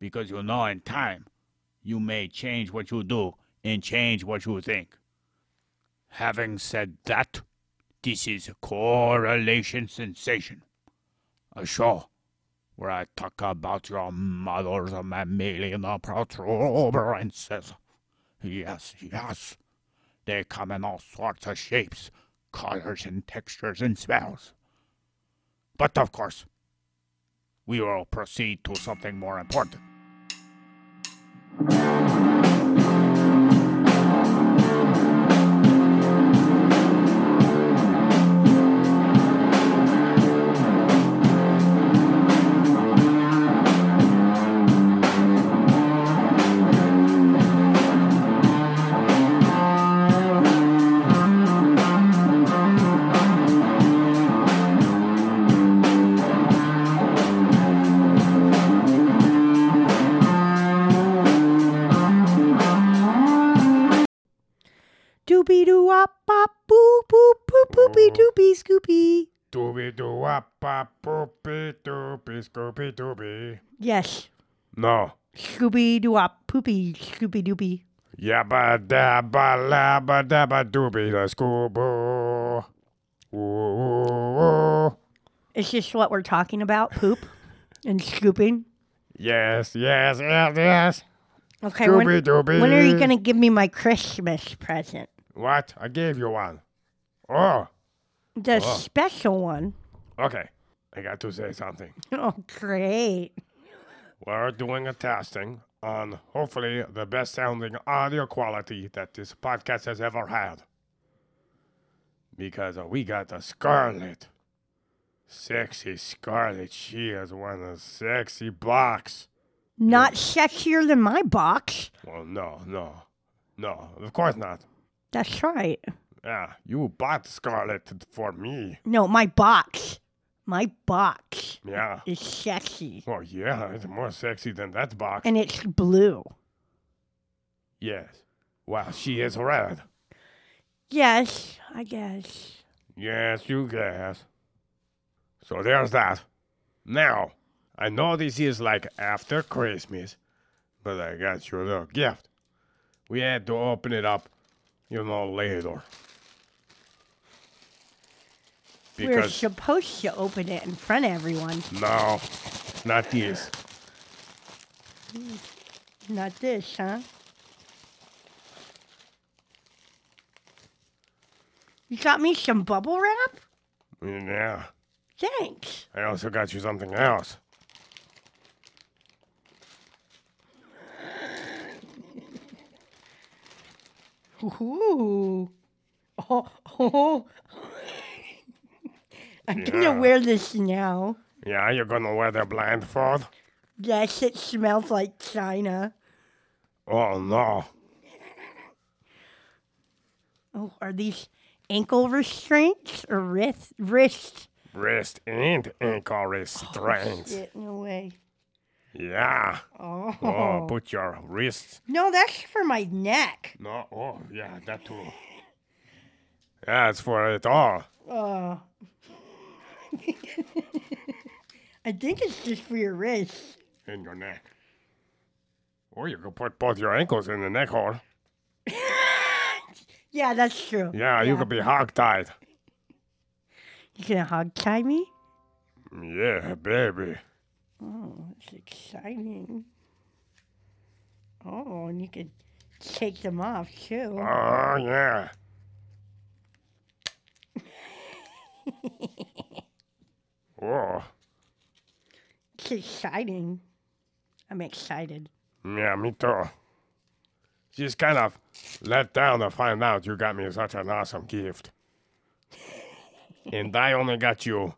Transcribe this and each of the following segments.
Because you know in time, you may change what you do and change what you think. Having said that, this is a Correlation Sensation, a show where I talk about your mother's mammalian protuberances. Yes, yes. They come in all sorts of shapes, colors, and textures and smells. But of course, we will proceed to something more important. Doobie doobie scoopy doobie. Yes. No. Scooby doo wop poopy scoopy doopy. Yabba dabba labba dabba doobie the scoobo. Ooh. Is this what we're talking about? Poop and scooping? Yes, yes, yes, yes. Okay, when, Scooby Dooby. when are you going to give me my Christmas present? What? I gave you one. Oh, The oh. special one. okay. I got to say something. Oh, great. We're doing a testing on hopefully the best sounding audio quality that this podcast has ever had. Because we got a Scarlett. Sexy Scarlett. She is one of the sexy box. Not sexier than my box. Well, no, no, no, of course not. That's right. Yeah, you bought Scarlett for me. No, my box. My box Yeah. is sexy. Oh, yeah, it's more sexy than that box. And it's blue. yes. Well, she is red. Yes, I guess. Yes, you guess. So there's that. Now, I know this is like after Christmas, but I got you a little gift. We had to open it up, you know, later. We're supposed to open it in front of everyone. no, not this. Not this, huh? You got me some bubble wrap? Yeah. Thanks. I also got you something else. Ooh. Oh, oh. I'm Yeah. gonna wear this now. Yeah, you're gonna wear the blindfold? Yes, it smells like China. Oh no. Oh, are these ankle restraints or wrist? Wrist. Wrist and ankle restraints. Oh, shit, no way. Yeah. Oh. Oh, put your wrists. No, that's for my neck. No, oh, yeah, that too. Yeah, it's for it all. Oh. I think it's just for your wrist. In your neck. Or you could put both your ankles in the neck hole. Yeah, that's true. Yeah, you could be hog tied. You gonna hog tie me? Yeah, baby. Oh, it's exciting. Oh, and you could take them off too. Oh, yeah. oh, It's exciting. I'm excited. yeah, me too. Just kind of let down to find out you got me such an awesome gift. and I only got you,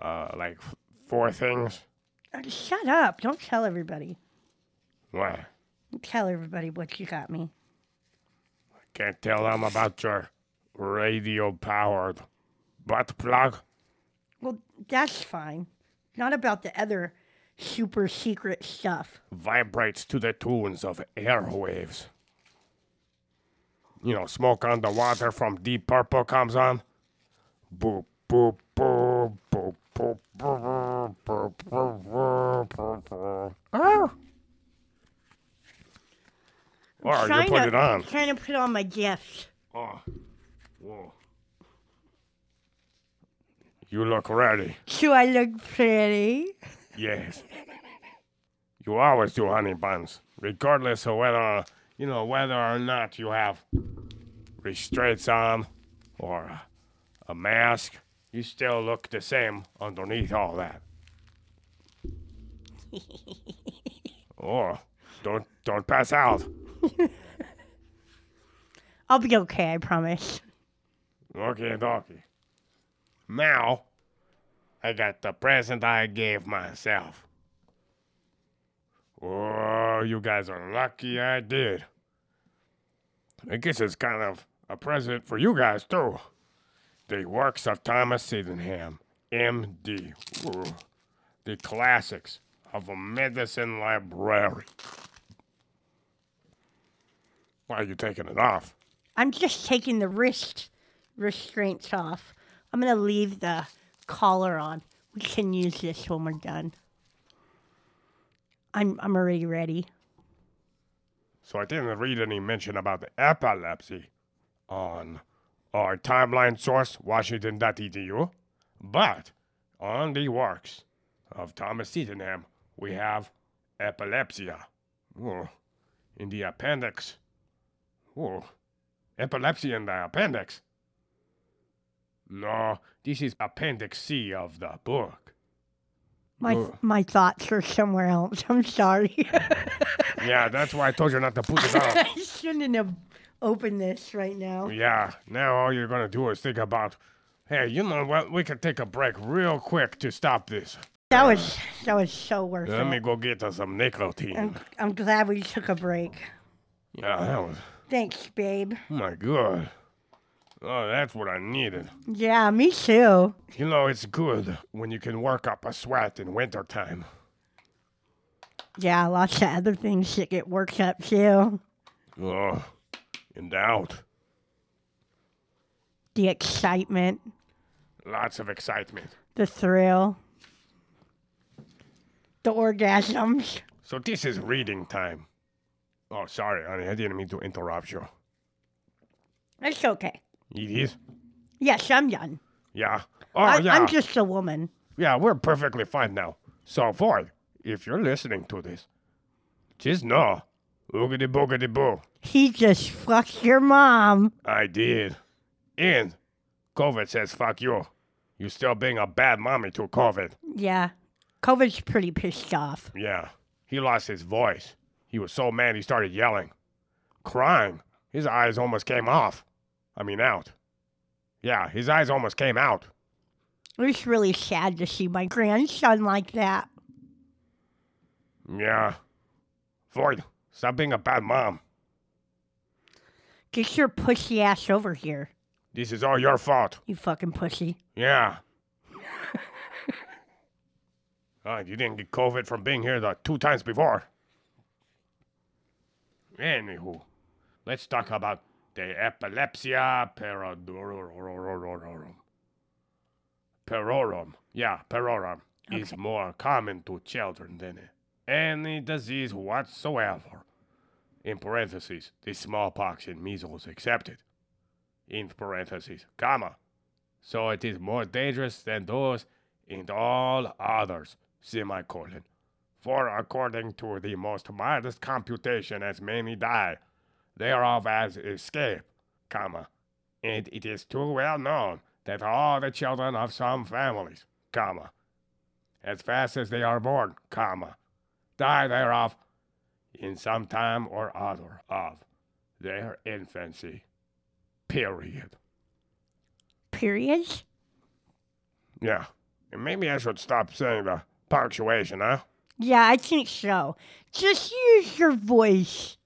uh, like f- four things. Uh, Shut up. Don't tell everybody. What? Tell everybody what you got me. I Can't tell them about your radio powered butt plug? Well, that's fine. Not about the other super secret stuff. Vibrates to the tunes of airwaves. You know, smoke on the water from Deep Purple comes on. Boop, boop, boop, boop, boop, boop, boop, boop, boop, boop. Oh, Or you put to, it on. Trying to put on my gift. Oh. Whoa. You look ready. Do I look pretty? Yes. You always do honey buns, regardless of whether you know whether or not you have restraints on or a, a mask. You still look the same underneath all that. oh, don't don't pass out. I'll be okay, I promise. Okay, dokie. Now, I got the present I gave myself. Oh, you guys are lucky I did. I guess it's kind of a present for you guys, too. The works of Thomas Sydenham, M.D. Ooh, the classics of a medicine library. Why are you taking it off? I'm just taking the wrist restraints off. I'm gonna leave the collar on. We can use this when we're done. I'm I'm already ready. So I didn't read any mention about the epilepsy on our timeline source, Washington.edu, but on the works of Thomas Sydenham, we have epilepsia. Oh, in the appendix. Oh, epilepsy in the appendix. No, this is Appendix C of the book. My Ugh. my thoughts are somewhere else. I'm sorry. Yeah, that's why I told you not to put it on. I shouldn't have opened this right now. Yeah, now all you're gonna do is think about, hey, you know what? We could take a break real quick to stop this. That was that was so worth it. Let me go get us some nicotine. I'm, I'm glad we took a break. Yeah, that was. Thanks, babe. Oh my god. Oh, that's what I needed. Yeah, me too. You know, it's good when you can work up a sweat in wintertime. Yeah, lots of other things that get worked up too. Oh, in doubt. The excitement, Lots of excitement. the thrill, the orgasms. So this is reading time. Oh, sorry, honey. I didn't mean to interrupt you. It's okay. It is? Yes, I'm young. Yeah. Oh, I, yeah. I'm just a woman. Yeah, we're perfectly fine now. So, Ford, if you're listening to this, just know, oogity boogity boo, He just fucked your mom. I did. And COVID says fuck you. You still being a bad mommy to COVID. Yeah. COVID's pretty pissed off. Yeah. He lost his voice. He was so mad he started yelling. Crying. His eyes almost came off. I mean, out. Yeah, his eyes almost came out. It was really sad to see my grandson like that. Yeah. Ford, stop being a bad mom. Get your pussy ass over here, This is all your fault. you fucking pussy. Yeah. oh, you didn't get COVID from being here the two times before. Anywho, let's talk about the epilepsia perorum. Perorum. Yeah, perorum is more common to children than any disease whatsoever. In parentheses, the smallpox and measles excepted. In parentheses, comma, so it is more dangerous than those and all others, semicolon. For according to the most modest computation, as many die thereof as escape, comma, and it is too well known that all the children of some families, comma, as fast as they are born, comma, die thereof in some time or other of their infancy. Period. Periods? Yeah. And maybe I should stop saying the punctuation, huh? Yeah, I think so. Just use your voice.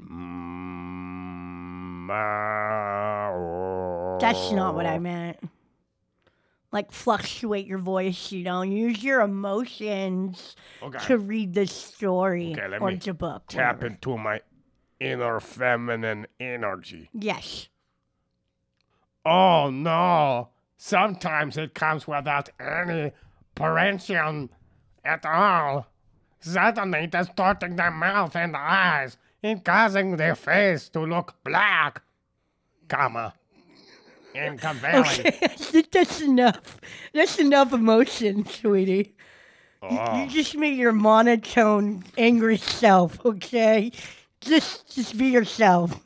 Mm, ah, oh. That's not what I meant. Like fluctuate your voice, you know, use your emotions Okay. to read the story Okay, let or me the book. Tap whatever. into my inner feminine energy. Yes. Oh no! Sometimes it comes without any parention at all. Suddenly distorting their mouth and eyes and causing their face to look black, comma, inconvenient. Okay, I think that's enough. That's enough emotion, sweetie. You Oh, just be your monotone, angry self, okay? Just, just be yourself.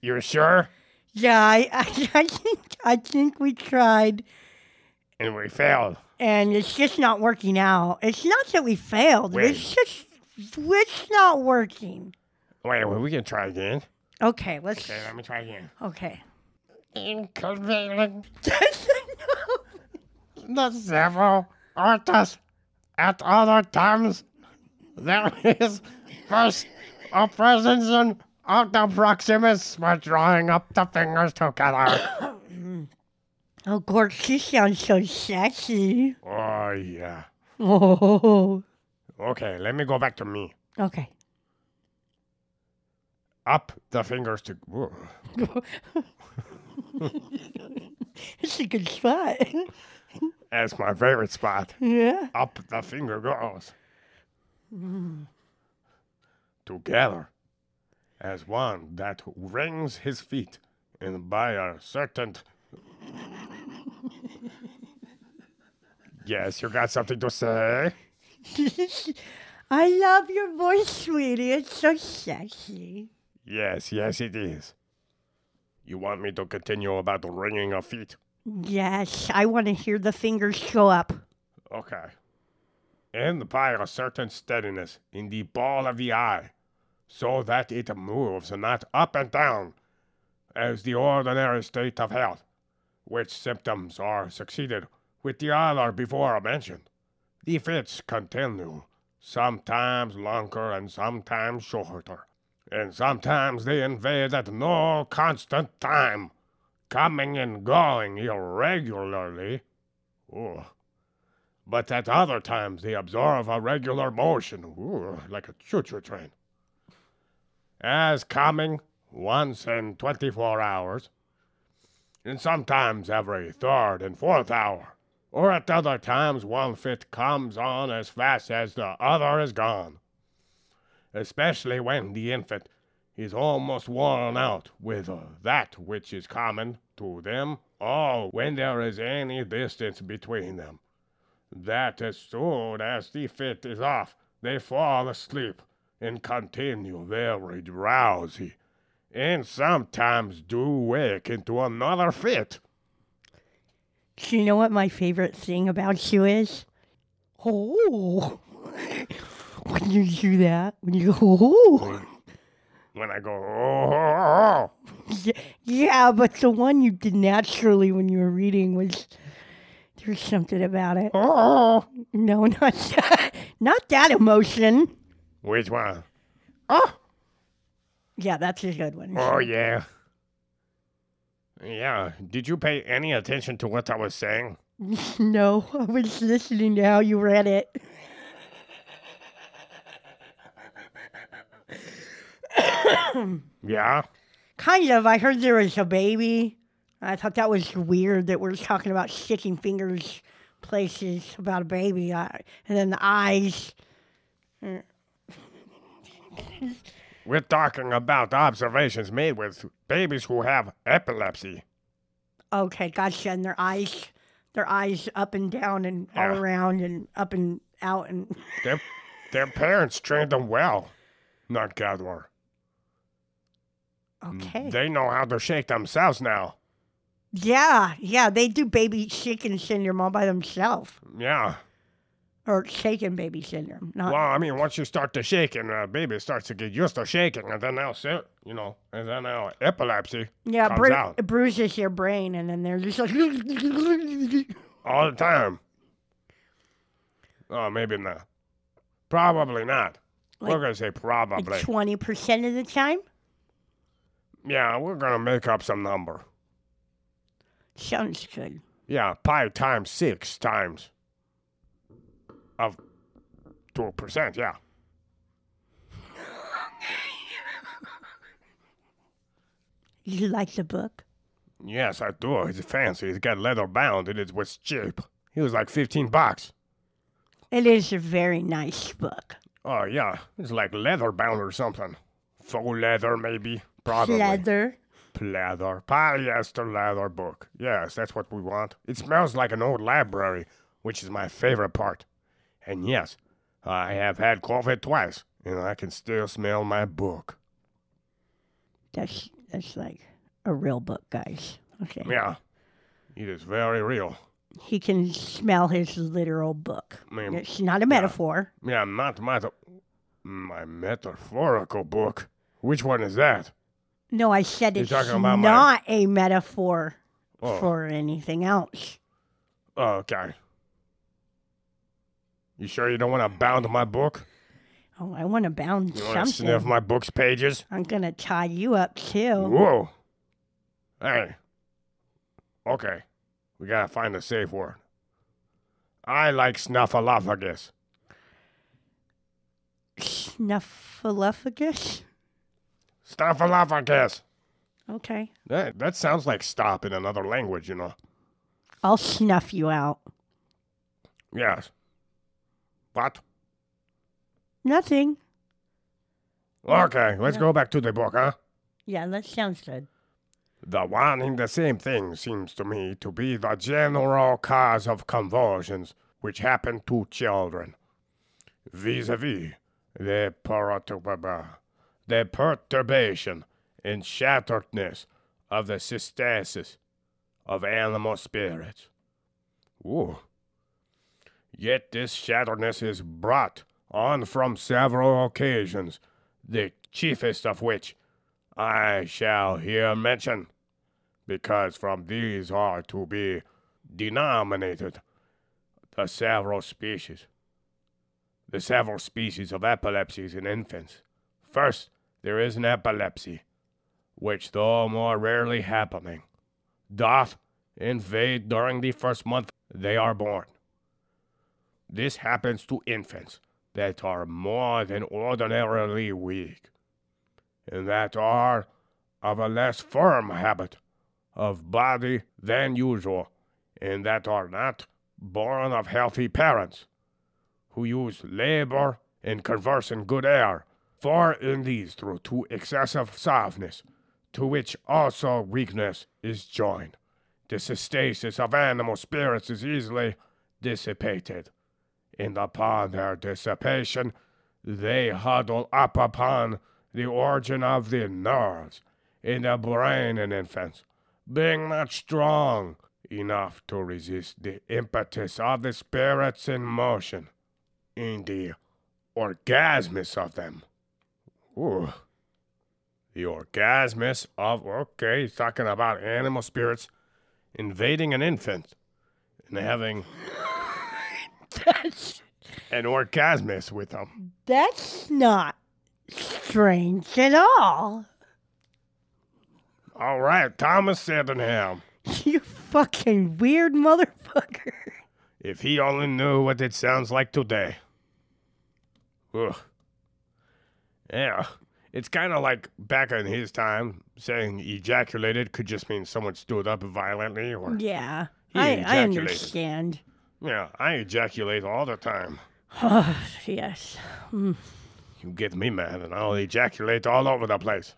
You're sure? Yeah, I, I, I think, I think we tried, And we failed. and it's just not working out. It's not that we failed. Wait. It's just, it's not working. Wait, well, we can try again. Okay, let's. Okay, let me try again. Okay. Inconvenient. That's enough. the several artists at other times. There is first a presence of the paroxysm by drawing up the fingers together. Oh, Gork, you sound so sexy. oh, yeah. Oh. Okay, let me go back to me. Okay. Up the fingers to. It's a good spot. That's my favorite spot. yeah. Up the finger goes. Together, as one that wrings his feet, and by a certain. yes, you got something to say? I love your voice, sweetie. It's so sexy. Yes, yes, it is. You want me to continue about the ringing of feet? Yes, I want to hear the fingers go up. Okay. And by a certain steadiness in the ball of the eye, so that it moves not up and down, as the ordinary state of health, which symptoms are succeeded with the other before mentioned. The fits continue, sometimes longer and sometimes shorter, and sometimes they invade at no constant time, coming and going irregularly. Ooh. But at other times they observe a regular motion, ooh, like a choo-choo train. As coming once in twenty-four hours, and sometimes every third and fourth hour, or at other times one fit comes on as fast as the other is gone. Especially when the infant is almost worn out with that which is common to them all when there is any distance between them that as soon as the fit is off, they fall asleep and continue very drowsy, and sometimes do wake into another fit. Do you know what my favorite thing about you is? Oh. When you do that, when you go, oh. When I go, oh, Yeah, yeah, but the one you did naturally when you were reading was there's something about it. oh, No, not that, not that emotion. which one? Oh, Yeah, that's a good one. oh yeah. Yeah, did you pay any attention to what I was saying? No, I was listening to how you read it. Yeah? Kind of. I heard there was a baby. I thought that was weird that we're talking about sticking fingers places about a baby. I, and then the eyes. We're talking about observations made with babies who have epilepsy. Okay, gotcha. And their eyes, their eyes up and down and all Yeah. around and up and out and. Their, their parents trained them well, not Gadwar. Mm, okay. They know how to shake themselves now. Yeah, yeah, they do baby shaking syndrome all by themselves. Yeah. Or shaking baby syndrome. Not Well, I mean, once you start to shake and a baby starts to get used to shaking, and then they'll sit, you know, and then now epilepsy yeah, comes bru- out it bruises your brain and then they're just like all the time. Oh, maybe not. Probably not. we're gonna say probably. Like twenty percent of the time? yeah, we're gonna make up some number. Sounds good. Yeah, pi times six times of two percent. Yeah. You like the book? Yes, I do. It's fancy. It's got leather bound and it was cheap. It was like fifteen bucks. It is a very nice book. Oh yeah, it's like leather bound or something. Faux leather, maybe. Probably. Leather. Leather. Polyester leather book. Yes, that's what we want. It smells like an old library, which is my favorite part. And yes, I have had COVID twice, and I can still smell my book. That's that's like a real book, guys. Okay. Yeah, it is very real. He can smell his literal book. mean, It's not a metaphor. Yeah, not my my metaphorical book. Which one is that? No, I said You're it's talking about my- not a metaphor Oh, for anything else. okay. You sure you don't want to bound my book? Oh, I want to bound You want to sniff my book's pages? I'm gonna tie you up too. Whoa. Hey. Okay. We gotta find a safe word. I like snuffleupagus. Snuffleupagus. Snuffleupagus. Okay, That that sounds like stop in another language, you know. I'll snuff you out. Yes. What? Nothing. Okay, let's go back to the book, huh? Yeah, that sounds good. The wanting the same thing seems to me to be the general cause of convulsions which happen to children. Vis-a-vis the, perturb- the perturbation and shatteredness of the systasis of animal spirits. Ooh. Yet this shatteredness is brought on from several occasions, the chiefest of which I shall here mention, because from these are to be denominated the several species. The several species of epilepsies in infants. First, there is an epilepsy, which, though more rarely happening, doth invade during the first month they are born. This happens to infants that are more than ordinarily weak and that are of a less firm habit of body than usual, and that are not born of healthy parents, who use labor and converse in good air, for in these through too excessive softness, to which also weakness is joined. The systasis of animal spirits is easily dissipated, and upon their dissipation they huddle up upon the origin of the nerves in the brain in infants, being not strong enough to resist the impetus of the spirits in motion, in the orgasmus of them. Ooh. The orgasmus of, okay, he's talking about animal spirits invading an infant and having That's an orgasmus with them. that's not strange at all. All right, Thomas Sydenham. You fucking weird motherfucker. If he only knew what it sounds like today. Ugh. Yeah. It's kind of like back in his time, saying ejaculated could just mean someone stood up violently or. Yeah, I, I understand. Yeah, I ejaculate all the time. Oh, yes. You get me mad and I'll ejaculate all over the place.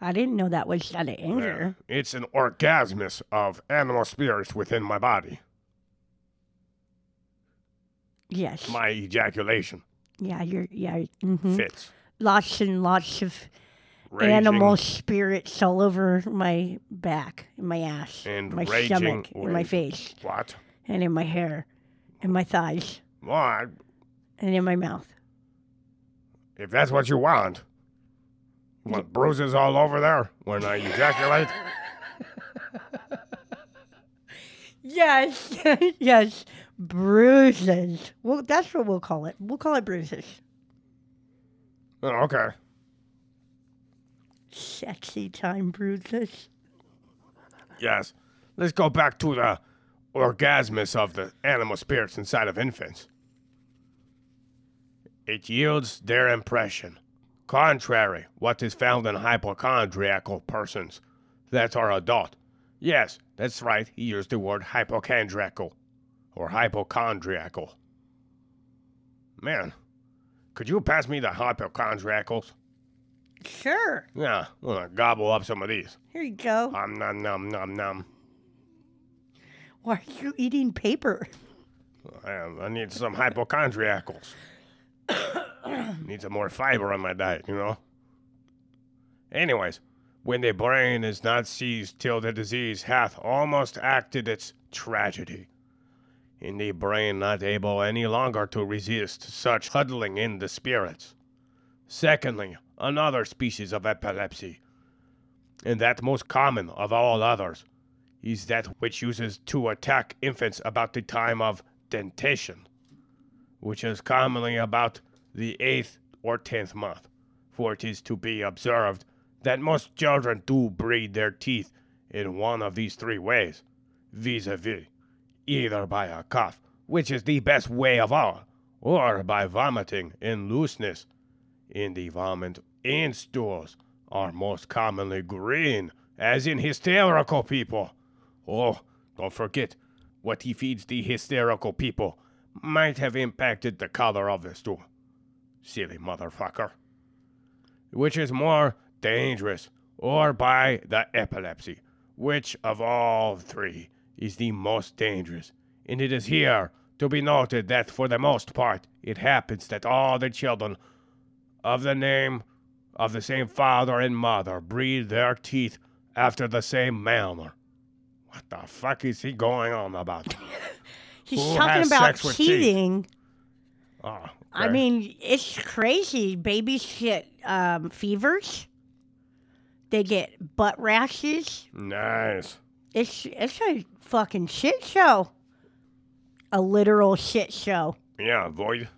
I didn't know that was out of Yeah. anger. It's an orgasmus of animal spirits within my body. Yes. My ejaculation yeah, you're yeah. hmm fits. Lots and lots of Raging animal spirits all over my back, in my ass, And my raging stomach, in my face, What? and in my hair, in my thighs, I- and in my mouth. if that's what you want. You want bruises all over there when I ejaculate? Yes, yes. bruises. Well, that's what we'll call it. We'll call it bruises. Oh, okay. Sexy time bruises. Yes. Let's go back to the orgasmus of the animal spirits inside of infants. It yields their impression, contrary what is found in hypochondriacal persons that are adult. Yes, that's right. He used the word hypochondriacal or hypochondriacal. Man, could you pass me the hypochondriacals? Sure. Yeah, I'm gonna gobble up some of these. Here you go. Um, nom nom nom nom. Why are you eating paper? I, I need some hypochondriacals. need some more fiber on my diet, you know? Anyways, when the brain is not seized till the disease hath almost acted its tragedy, in the brain not able any longer to resist such huddling in the spirits. Secondly, another species of epilepsy, and that most common of all others, is that which uses to attack infants about the time of dentation, which is commonly about the eighth or tenth month, for it is to be observed that most children do breed their teeth in one of these three ways, vis-a-vis, either by a cough, which is the best way of all, or by vomiting in looseness. In the vomit and stools are most commonly green, as in hysterical people. Oh, don't forget, what he feeds the hysterical people might have impacted the color of the stool. Silly motherfucker. Which is more dangerous, or by the epilepsy, which of all three is the most dangerous. And it is here to be noted that for the most part it happens that all the children of the name of the same father and mother breed their teeth after the same manner. What the fuck is he going on about? He's Who talking about cheating. with teeth? teething. Oh, I mean, it's crazy. Babies get um, fevers. They get butt rashes. nice. It's it's a fucking shit show. A literal shit show. Yeah, Void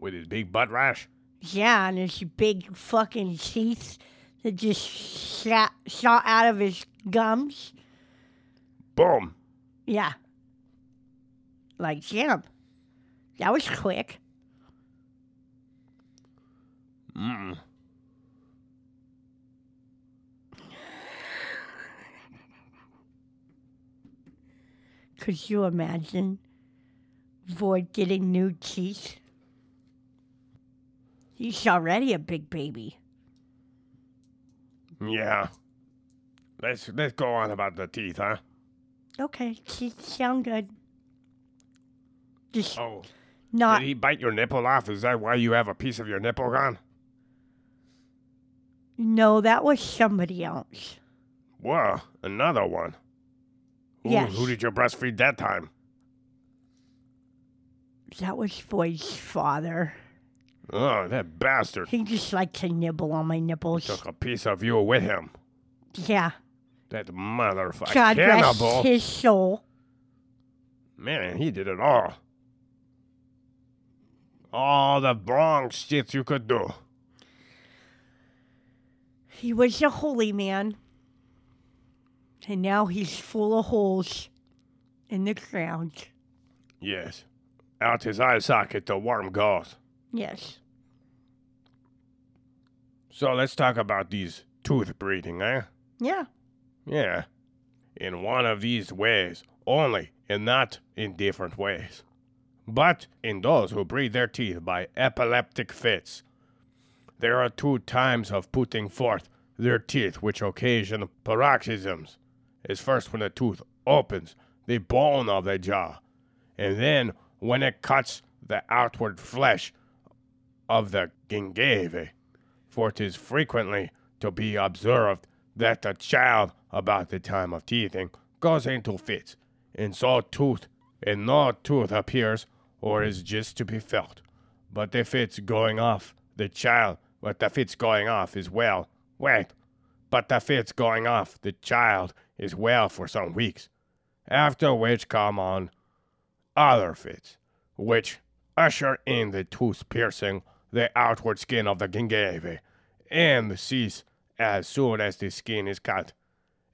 with his big butt rash. Yeah, and his big fucking teeth that just shot shot out of his gums. Boom. Yeah. Like jam. That was quick. Mm. Could you imagine Void getting new teeth? He's already a big baby. Yeah. Let's let's go on about the teeth, huh? Okay, teeth sound good. Just Oh, not did he bite your nipple off? Is that why you have a piece of your nipple gone? no, that was somebody else. Whoa, another one. Who, Yes. who did you breastfeed that time? That was Void's father. Oh, that bastard He just likes to nibble on my nipples. took a piece of you with him. Yeah. That motherfucker God rest cannibal. his soul. Man, he did it all. All the wrong shit you could do. He was a holy man. And now he's full of holes in the ground. Yes. Out his eye socket the worm goes. Yes. So let's talk about these tooth breeding, eh? Yeah. Yeah. In one of these ways only, and not in different ways. But in those who breed their teeth by epileptic fits, there are two times of putting forth their teeth which occasion paroxysms. Is first when the tooth opens the bone of the jaw, and then when it cuts the outward flesh of the gingiva. For it is frequently to be observed that the child about the time of teething goes into fits, and so tooth and no tooth appears or is just to be felt. But the fits going off, the child, but the fits going off is well. Wait, but the fits going off, the child is well for some weeks, after which come on other fits, which usher in the tooth piercing the outward skin of the gingiva, and cease as soon as the skin is cut.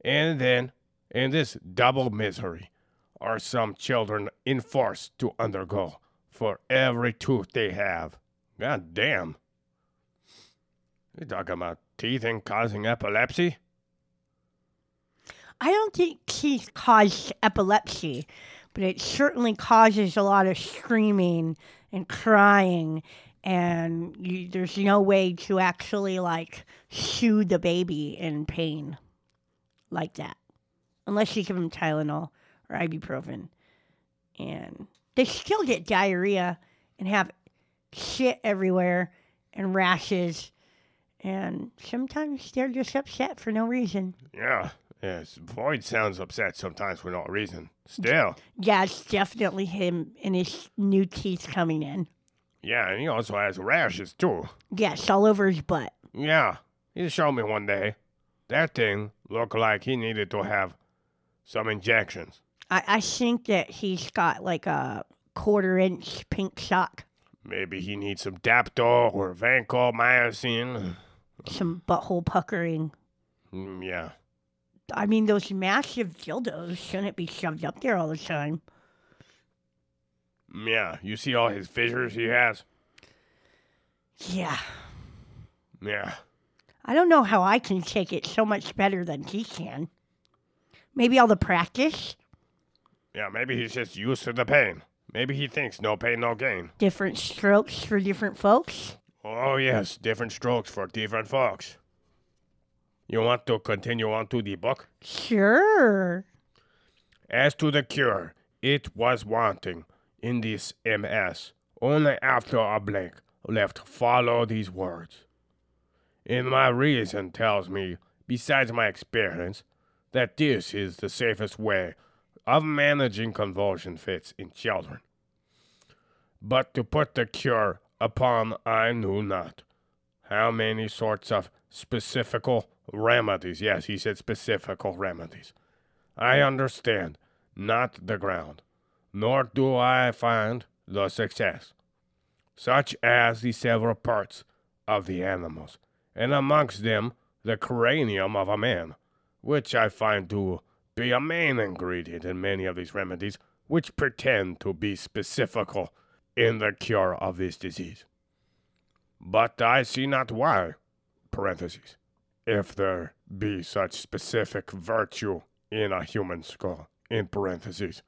And then, in this double misery, are some children enforced to undergo for every tooth they have. God damn. You talking about teething causing epilepsy? I don't think teeth cause epilepsy, but it certainly causes a lot of screaming and crying, and you, there's no way to actually like soothe the baby in pain like that, unless you give them Tylenol or ibuprofen, and they still get diarrhea and have shit everywhere and rashes, and sometimes they're just upset for no reason. Yeah. Yes. Void sounds upset sometimes for no reason. Still. Yeah, it's definitely him and his new teeth coming in. Yeah, and he also has rashes too. Yes, all over his butt. Yeah. He showed me one day. That thing looked like he needed to have some injections. I, I think that he's got like a quarter inch pink sock, Maybe he needs some Dapto or vancomycin. some butthole puckering. Mm, yeah. I mean, those massive dildos shouldn't be shoved up there all the time. Yeah. You see all his fissures he has? Yeah. Yeah. I don't know how I can take it so much better than he can. Maybe all the practice, Yeah, maybe he's just used to the pain. Maybe he thinks no pain, no gain. different strokes for different folks. Oh, yes, different strokes for different folks. You want to continue on to the book? Sure. As to the cure, it was wanting in this MS. Only after a blank left follow these words. And my reason tells me, besides my experience, that this is the safest way of managing convulsion fits in children. But to put the cure upon I knew not. How many sorts of specifical remedies, yes, he said specifical remedies. I understand not the ground, nor do I find the success, such as the several parts of the animals, and amongst them the cranium of a man, which I find to be a main ingredient in many of these remedies, which pretend to be specifical in the cure of this disease. But I see not why, if there be such specific virtue in a human skull, in parentheses.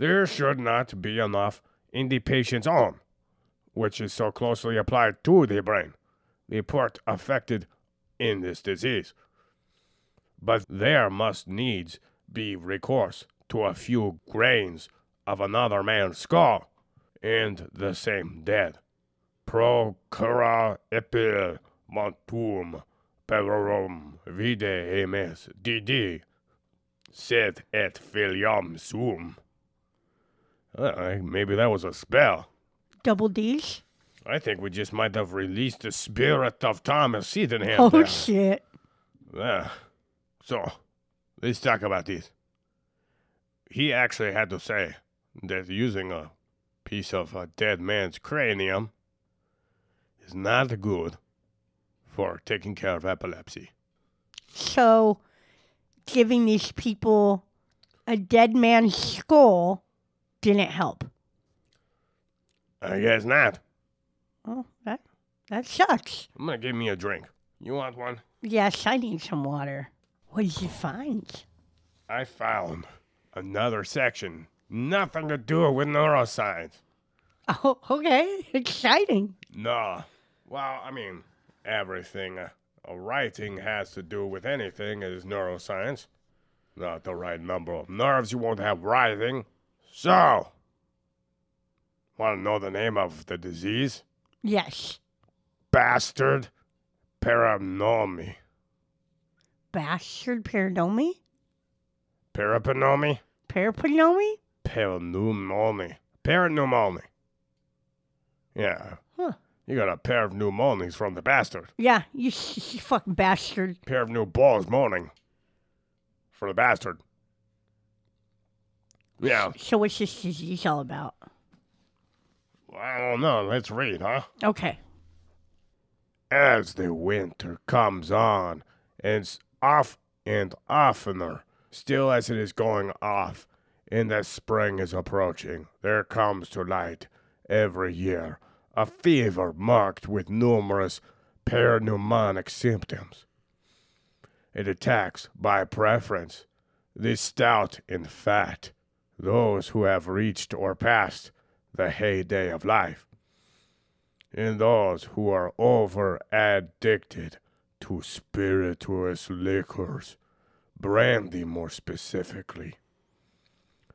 There should not be enough in the patient's own, which is so closely applied to the brain, the part affected in this disease. But there must needs be recourse to a few grains of another man's skull, and the same dead. Procura epi montum perorum vide emes didi, sed et filium sum. Uh, maybe that was a spell. Double D's? I think we just might have released the spirit of Thomas Sydenham. Oh, there. shit. Yeah. So, let's talk about this. He actually had to say that using a piece of a dead man's cranium is not good for taking care of epilepsy. So, giving these people a dead man's skull didn't help. I guess not. Oh, that that sucks. I'm gonna give me a drink. You want one? Yes, I need some water. What did you find? I found another section. Nothing to do with neuroscience. Oh, okay. Exciting. No. Well, I mean, everything uh, a writing has to do with anything is neuroscience. Not the right number of nerves, you won't have writing. So, want to know the name of the disease? Yes. Bastard paranomy. Bastard paranomy? Parapanomy? Parapanomy? Parapneumomy. Parapneumomy. Yeah. Huh. You got a pair of pneumonies from the bastard. Yeah, you, you fucking bastard. pair of new balls moaning for the bastard. Yeah. So what's this disease all about? I don't know. Let's read, huh? Okay. As the winter comes on, and s- off and oftener, still as it is going off, and that spring is approaching, there comes to light every year a fever marked with numerous parapneumonic symptoms. It attacks, by preference, the stout and fat, those who have reached or passed the heyday of life and those who are over addicted to spirituous liquors, brandy more specifically.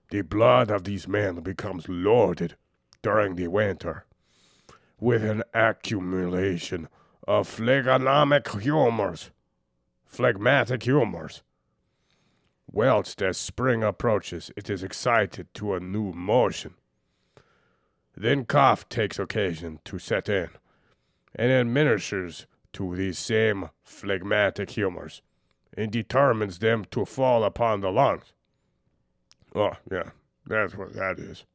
The blood of these men becomes loaded during the winter with an accumulation of phlegmatic humors, phlegmatic humors. Whilst as spring approaches, it is excited to a new motion. Then cough takes occasion to set in, and administers to these same phlegmatic humors, and determines them to fall upon the lungs. Oh, yeah, that's what that is.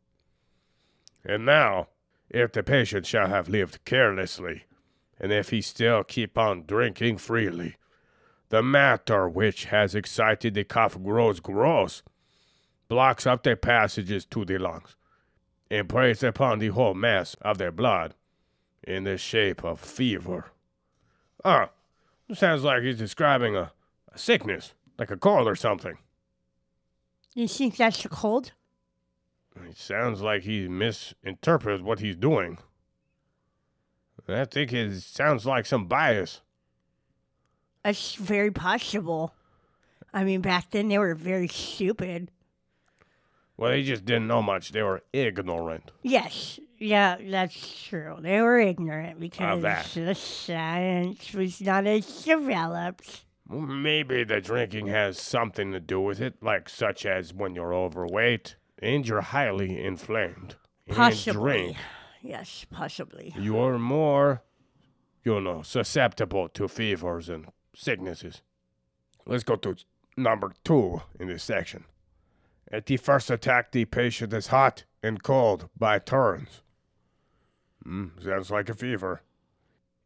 And now, if the patient shall have lived carelessly, and if he still keep on drinking freely, the matter which has excited the cough grows gross, blocks up the passages to the lungs, and preys upon the whole mass of their blood in the shape of fever. Ah, sounds like he's describing a, a sickness, like a cold or something. You think that's a cold? It sounds like he misinterprets what he's doing. I think it sounds like some bias. That's very possible. I mean, back then they were very stupid. Well, they just didn't know much. They were ignorant. Yes, yeah, that's true. They were ignorant because that. the science was not as developed. Maybe the drinking has something to do with it, like such as when you're overweight and you're highly inflamed. and Possibly. drink, Yes, possibly. you're more, you know, susceptible to fevers and sicknesses. Let's go to number two in this section. At the first attack, the patient is hot and cold by turns. Mm, sounds like a fever.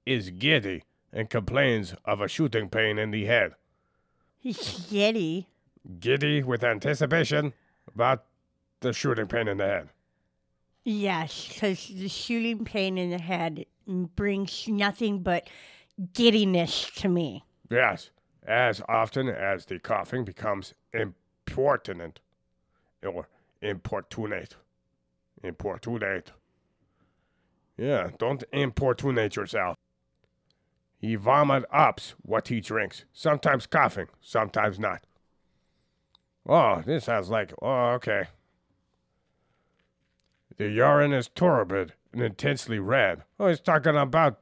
Is giddy and complains of a shooting pain in the head. He's giddy. Giddy with anticipation about the shooting pain in the head. Yes, because the shooting pain in the head brings nothing but giddiness to me. Yes, as often as the coughing becomes importunate or importunate. Importunate. Yeah, don't importunate yourself. He vomit ups what he drinks, sometimes coughing, sometimes not. Oh, this sounds like, oh, okay. The urine is turbid and intensely red. Oh, he's talking about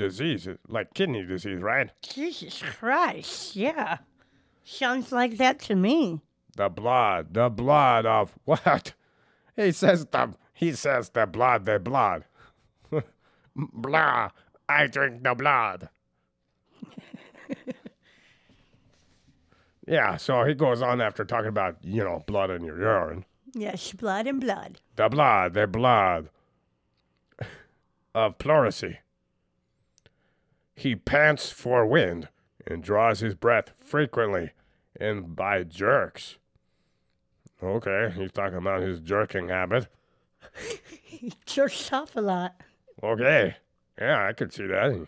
disease, like kidney disease, right? Jesus Christ, yeah. Sounds like that to me. The blood, the blood of what? He says the he says the blood, the blood. Blah, I drink the blood. yeah, so he goes on after talking about, you know, blood in your urine. Yes, blood and blood. The blood, the blood of pleurisy. He pants for wind and draws his breath frequently and by jerks. Okay, he's talking about his jerking habit. He jerks off a lot. Okay, yeah, I could see that.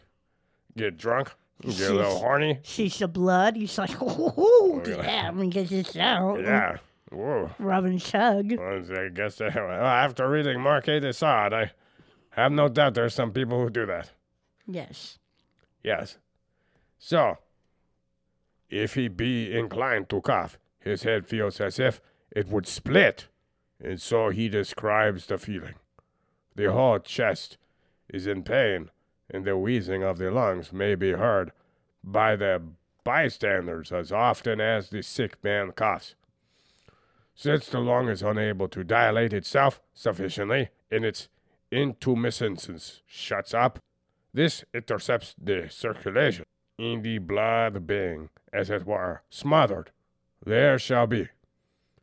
Get drunk, get a little horny. Sees the blood. He's like, oh, yeah, I'm to get this out. Yeah, whoa. Rub and chug. Well, I guess uh, well, after reading Marquis de Sade, I have no doubt there's some people who do that. Yes. Yes. So, if he be inclined to cough, his head feels as if it would split, and so he describes the feeling. The whole chest is in pain, and the wheezing of the lungs may be heard by the bystanders as often as the sick man coughs. Since the lung is unable to dilate itself sufficiently and its intumescence shuts up, this intercepts the circulation, in the blood being, as it were, smothered. There shall be,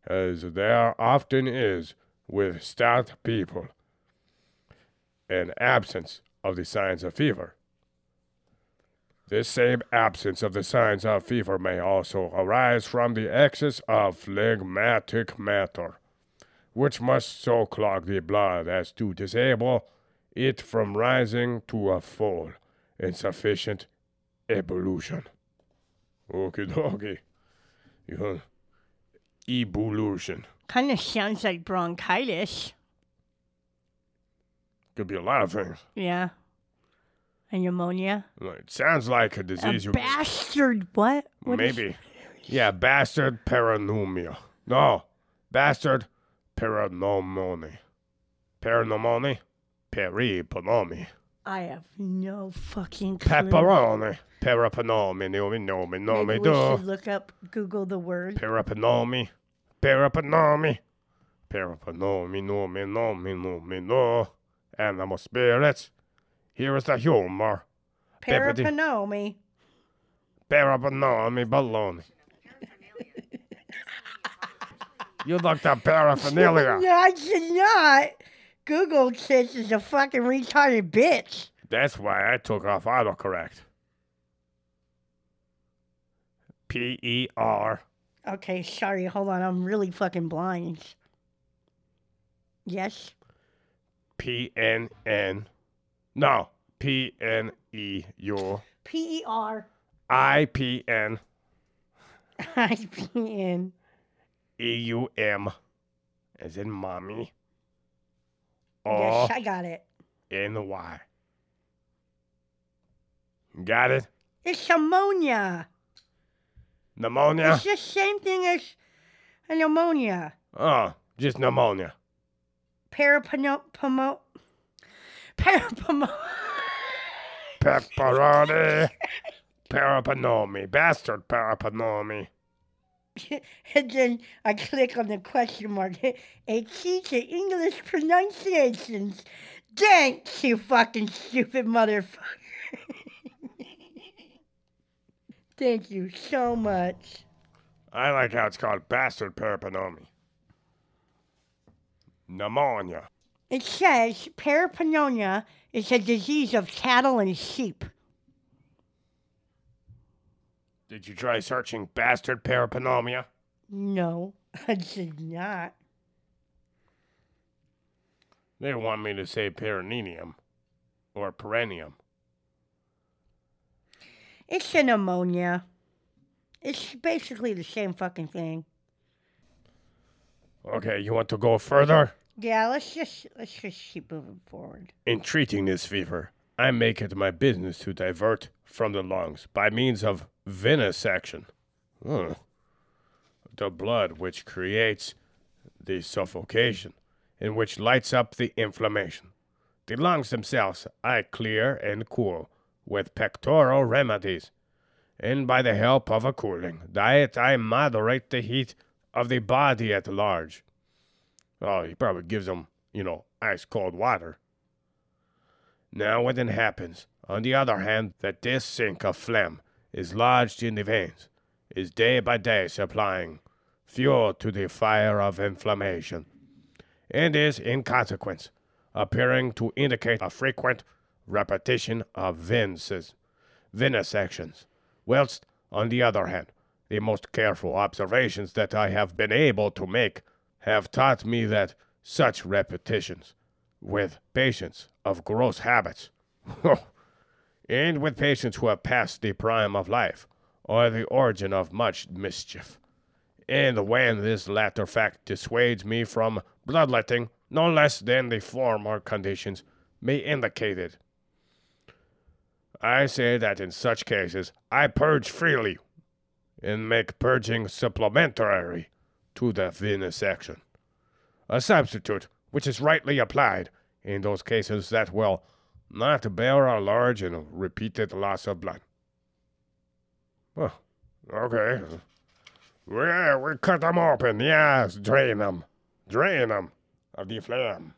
as there often is with stout people, an absence of the signs of fever. This same absence of the signs of fever may also arise from the excess of phlegmatic matter, which must so clog the blood as to disable it from rising to a fall and sufficient evolution. Okie dokie. Yeah. Evolution. Kind of sounds like bronchitis. Could be a lot of things. Yeah. And pneumonia. It sounds like a A disease you bastard. What? What is- maybe. Yeah, bastard paranomia. No, bastard paranomony. Paranomony? Peripanomy. I have no fucking clue. Pepperoni. Parapanomy. Nomi, nomi, Maybe nomi, we do. should look up, Google the word. Parapanomy. Parapanomy. Parapanomy, nomi, nomi, nomi, no. Animal spirits. Here is the humor. Peppity. Parapanomy. Parapanomy baloney. you looked up paraphernalia. No, I did not. Google says it's a fucking retarded bitch. That's why I took off autocorrect. P E R. Okay, sorry. Hold on. I'm really fucking blind. Yes. P N N. No. P N E U. P E R I P N I P N. E U M. As in mommy. Yes, I got it. N Y. Got it? It's ammonia. Pneumonia? It's the same thing as a pneumonia. Oh, just pneumonia. Parapano... Pamo... Parapamo... Pepperoni. Parapanomy. Bastard parapanomy. and then I click on the question mark. A key to English pronunciations. Thanks, you fucking stupid motherfucker. Thank you so much. I like how it's called bastard parapanomy. Pneumonia. It says parapneumonia is a disease of cattle and sheep. Did you try searching bastard parapnomia? No, I did not. They want me to say perineum or perennium. It's a pneumonia. It's basically the same fucking thing. Okay, you want to go further? Yeah, let's just let's just keep moving forward. In treating this fever, I make it my business to divert from the lungs by means of venesection. The blood which creates the suffocation and which lights up the inflammation. The lungs themselves I clear and cool with pectoral remedies, and by the help of a cooling diet I moderate the heat of the body at large. Oh, he probably gives them, you know, ice cold water. Now, when it happens, on the other hand, that this sink of phlegm is lodged in the veins, is day by day supplying fuel to the fire of inflammation, and is, in consequence, appearing to indicate a frequent repetition of veneses, venesections, whilst, on the other hand, the most careful observations that I have been able to make have taught me that such repetitions, with patients of gross habits, oh, and with patients who have passed the prime of life, are the origin of much mischief. And when this latter fact dissuades me from bloodletting no less than the former conditions may indicate it. I say that in such cases I purge freely and make purging supplementary to the venesection. A substitute which is rightly applied in those cases that will not bear a large and repeated loss of blood. Well, okay. Yeah, we cut them open. Yes, drain them. Drain them of the phlegm.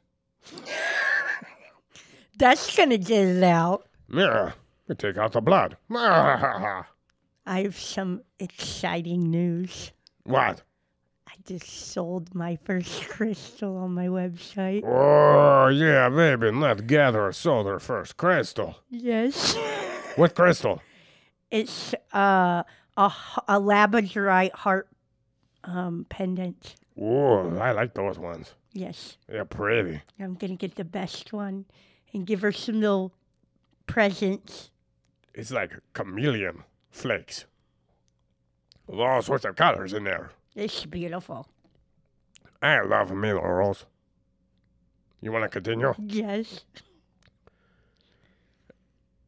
That's gonna get it out. Yeah, we take out the blood. I have some exciting news. what? I just sold my first crystal on my website. Oh, yeah, baby. Let Gatherer sold her first crystal. Yes. What crystal? It's uh, a, a labradorite heart um, pendant. Oh, I like those ones. Yes. They're pretty. I'm going to get the best one and give her some little presents. It's like chameleon flakes. With all sorts of colors in there. It's beautiful. I love minerals. You want to continue? Yes.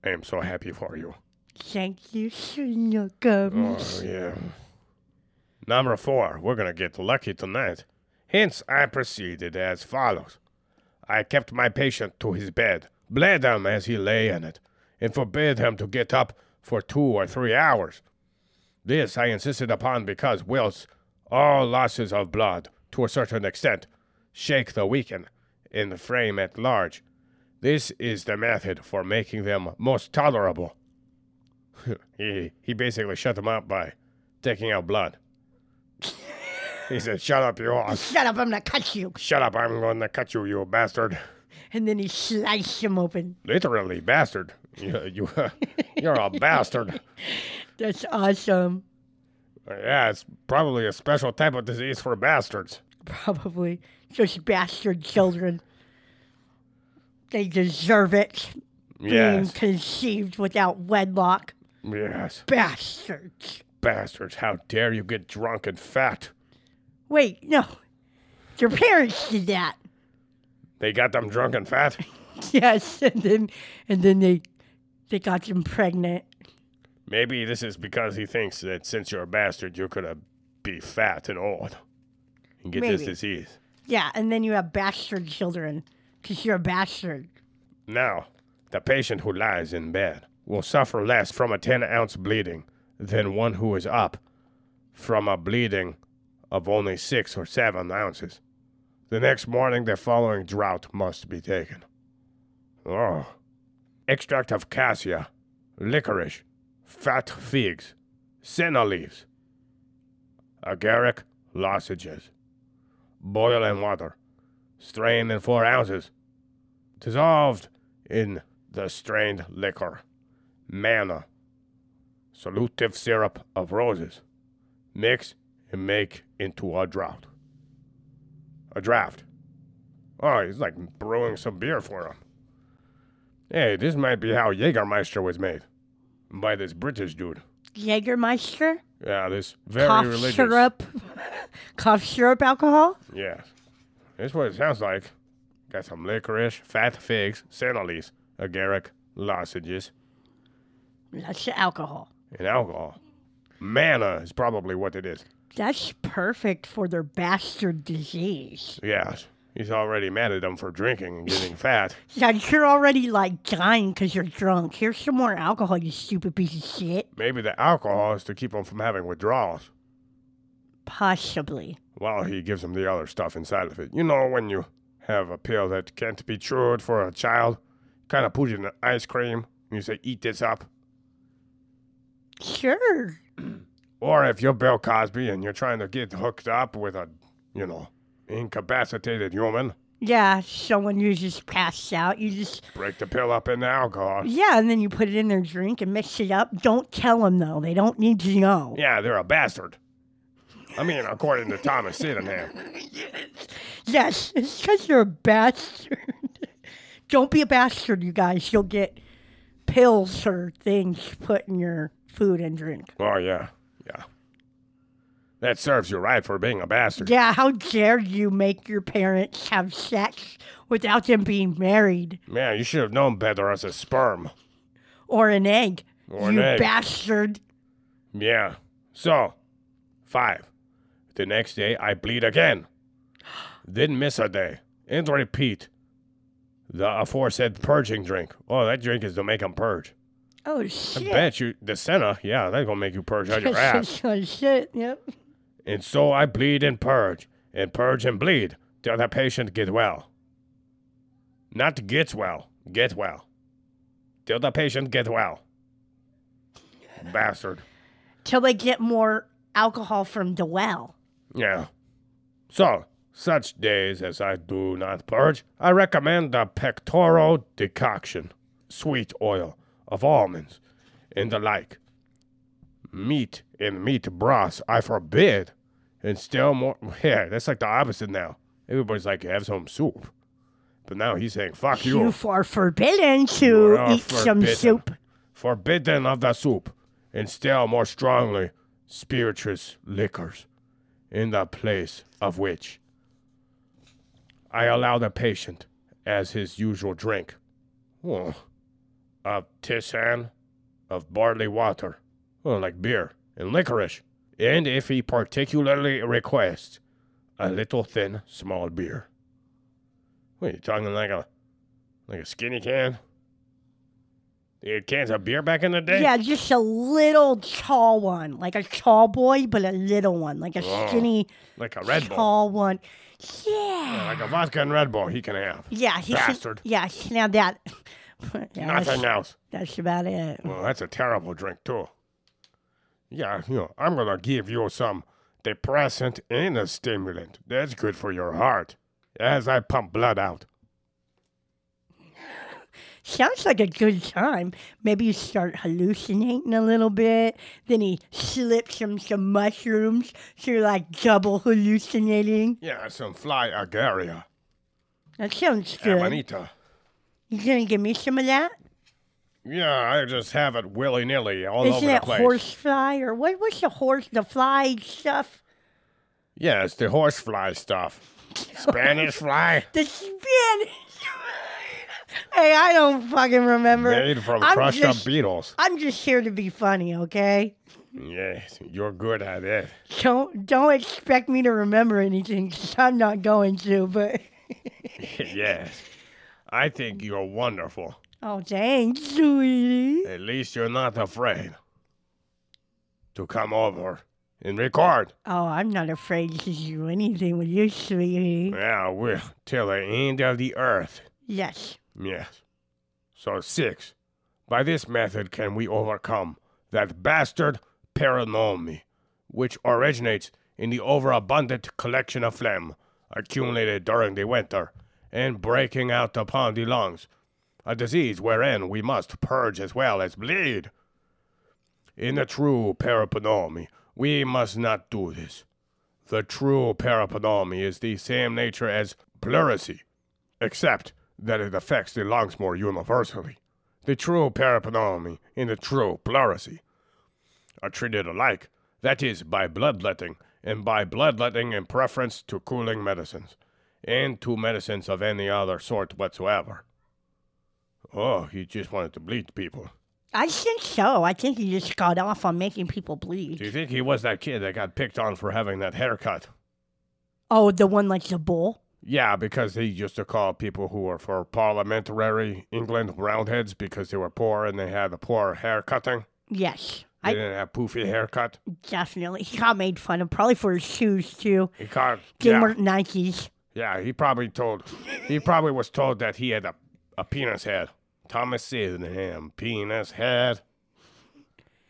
I am so happy for you. Thank you, Snuggum. Oh, yeah. Number four, we're gonna get lucky tonight. Hence, I proceeded as follows. I kept my patient to his bed, bled him as he lay in it, and forbid him to get up for two or three hours. This I insisted upon because whilst all losses of blood, to a certain extent, shake the weaken in the frame at large, this is the method for making them most tolerable. he he basically shut them up by taking out blood. he said, "Shut up, you ass! Shut up, I'm to cut you. Shut up! I'm going to cut you, you bastard! And then he sliced him open. Literally, bastard! You you you're a bastard! That's awesome. Uh, yeah, it's probably a special type of disease for bastards. Probably. Just bastard children. They deserve it. Being Yes, conceived without wedlock. yes, Bastards. bastards! How dare you get drunk and fat? Wait, no. Your parents did that. They got them drunk and fat. Yes, and then and then they they got them pregnant. Maybe this is because he thinks that since you're a bastard, you're gonna be fat and old and get this disease. Yeah, and then you have bastard children because you're a bastard. Now, the patient who lies in bed will suffer less from a 10 ounce bleeding than one who is up from a bleeding of only 6 or 7 ounces. The next morning, the following draught must be taken. Oh. Extract of cassia, licorice, fat figs, senna leaves, agaric lozenges. Boil in water. Strain in 4 ounces dissolved in the strained liquor, manna, solutive syrup of roses. Mix and make into a draught. A draft. Oh, he's like brewing some beer for him. Hey, this might be how Jägermeister was made. By this British dude. Jägermeister, Yeah, this very cough religious. syrup, cough syrup alcohol. Yes. That's what it sounds like. Got some licorice, fat figs, senna leaves, agaric lozenges, That's the alcohol. and alcohol. Manna is probably what it is. That's perfect for their bastard disease. Yes. He's already mad at them for drinking and getting fat. Yeah, you're already like dying because you're drunk. Here's some more alcohol, you stupid piece of shit. Maybe the alcohol is to keep him from having withdrawals. Possibly. While he gives him the other stuff inside of it. You know, when you have a pill that can't be chewed for a child, kind of put it in ice cream, and you say, eat this up. Sure. Or if you're Bill Cosby and you're trying to get hooked up with a, you know, incapacitated human, Yeah, someone who's just passed out. You just break the pill up into alcohol. yeah, and then you put it in their drink and mix it up. Don't tell them though; they don't need to know. Yeah, they're a bastard. I mean, according to Thomas Sydenham. Yes, it's because you're a bastard. don't be a bastard, you guys. You'll get pills or things put in your food and drink. Oh, yeah. That serves you right for being a bastard. Yeah, how dare you make your parents have sex without them being married Man, you should have known better as a sperm. or an egg? Or an you egg. bastard. Yeah. So, five. The next day, I bleed again. Didn't miss a day. And repeat. The aforesaid purging drink. Oh, that drink is to make him purge. Oh I shit. bet you, the senna, yeah, that's gonna make you purge out your ass. oh shit. Yep. And so I bleed and purge, and purge and bleed, till the patient get well. Not gets well, get well. Till the patient get well. Bastard. Till they get more alcohol from the well. Yeah. So, such days as I do not purge, I recommend the pectoral decoction, sweet oil of almonds, and the like. Meat and meat to broths I forbid, and still more. Yeah, that's like the opposite now. Everybody's like, have some soup. But now he's saying, fuck you. You are forbidden You to are eat some forbidden. soup. Forbidden of the soup, and still more strongly, spirituous liquors, in the place of which I allow the patient as his usual drink. Oh, of tisane, of barley water, oh, like beer, and licorice, and if he particularly requests, a little thin, small beer. What are you talking like a like a skinny can? They had cans of beer back in the day? Yeah, just a little tall one, like a tall boy, but a little one, like a Oh, skinny Like a Red Bull. tall one. Yeah, Yeah, like a vodka and Red Bull he can have. yeah, he Bastard. yeah, he can have that. yeah, Nothing else. that's about it. Well, that's a terrible drink, too. Yeah, you know, I'm to give you some depressant and a stimulant. That's good for your heart. As I pump blood out. Sounds like a good time. Maybe you start hallucinating a little bit. Then he slips him some mushrooms, so you're like double hallucinating. Yeah, some fly agaria. That sounds good. Amanita. You gonna give me some of that? Yeah, I just have it willy nilly all Isn't over the it place. horsefly or what? What's the horse? The fly stuff? Yeah, it's the horsefly stuff. Spanish fly, The Spanish. hey, I don't fucking remember. made from I'm crushed just, up beetles. I'm just here to be funny, okay? Yes, you're good at it. Don't don't expect me to remember anything 'cause I'm not going to. But yes. I think you're wonderful. Oh, thanks, sweetie. At least you're not afraid to come over and record. Oh, I'm not afraid to do anything with you, sweetie. Yeah, we're till the end of the earth. Yes. Yes. So, six. By this method can we overcome that bastard paranomy, which originates in the overabundant collection of phlegm accumulated during the winter and breaking out upon the lungs, a disease wherein we must purge as well as bleed. In the true parapanomy, we must not do this. The true parapanomy is the same nature as pleurisy, except that it affects the lungs more universally. The true parapanomy and the true pleurisy are treated alike, that is, by bloodletting, and by bloodletting in preference to cooling medicines, and to medicines of any other sort whatsoever. Oh, he just wanted to bleed people. I think so. I think he just got off on making people bleed. Do you think he was that kid that got picked on for having that haircut? Oh, the one like the bull? Yeah, because he used to call people who were for parliamentary England roundheads because they were poor and they had a poor haircutting. Yes. They I didn't have poofy haircut. definitely. He got made fun of, probably for his shoes, too. He got. They Yeah, weren't Nikes. yeah, he probably told. He probably was told that he had a, a penis head. Thomas Sydenham, penis head.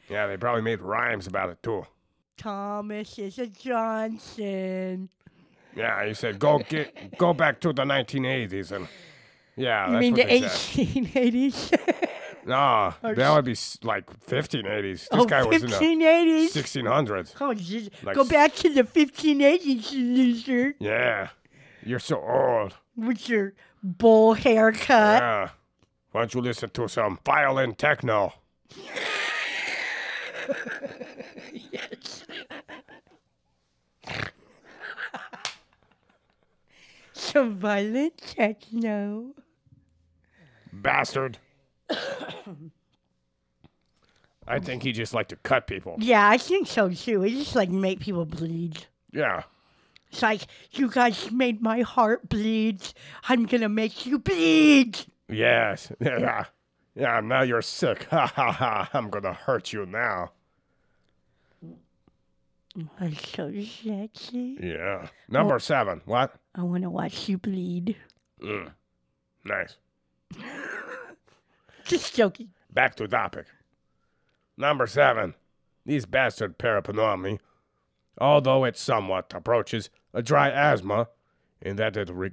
Yeah, they probably made rhymes about it too. Thomas is a Johnson. Yeah, he said go get go back to the 1980s and yeah, You mean the they said. 1880s? No, Or that would be like 1580s. This oh, guy was in the 1580s? 1600s. Oh, just Like go back to the 1580s, loser, Yeah, you're so old. with your bull haircut. Yeah. Why don't you listen to some violin techno? yes. Some violin techno. Bastard. I think he just liked to cut people. Yeah, I think so too. He just like make people bleed. Yeah. It's like you guys made my heart bleed. I'm gonna make you bleed. Yes. Yeah. Yeah, now you're sick. Ha ha ha. I'm gonna hurt you now. I'm so sexy. Yeah. Number seven. What? I wanna watch you bleed. Mm. Nice. Just joking. Back to topic. Number seven. These bastard parapanomy although it somewhat approaches a dry asthma in that it re-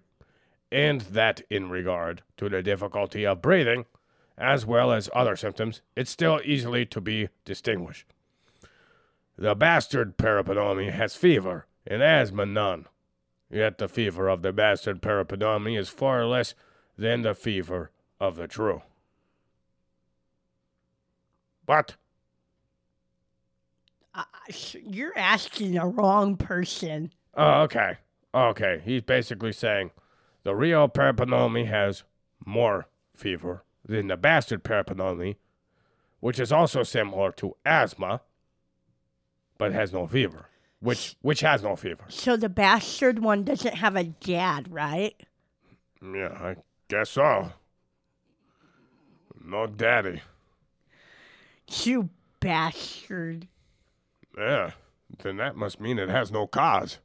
and that in regard to the difficulty of breathing, as well as other symptoms, it's still easily to be distinguished. The bastard parapenomy has fever, and asthma none. Yet the fever of the bastard parapenomy is far less than the fever of the true. But Uh, you're asking the wrong person. Oh, okay. Okay. He's basically saying the real parapenomy has more fever than the bastard parapenomy, which is also similar to asthma, but has no fever. Which which has no fever. So the bastard one doesn't have a dad, right? Yeah, I guess so. No daddy. You bastard. Yeah. Then that must mean it has no cause.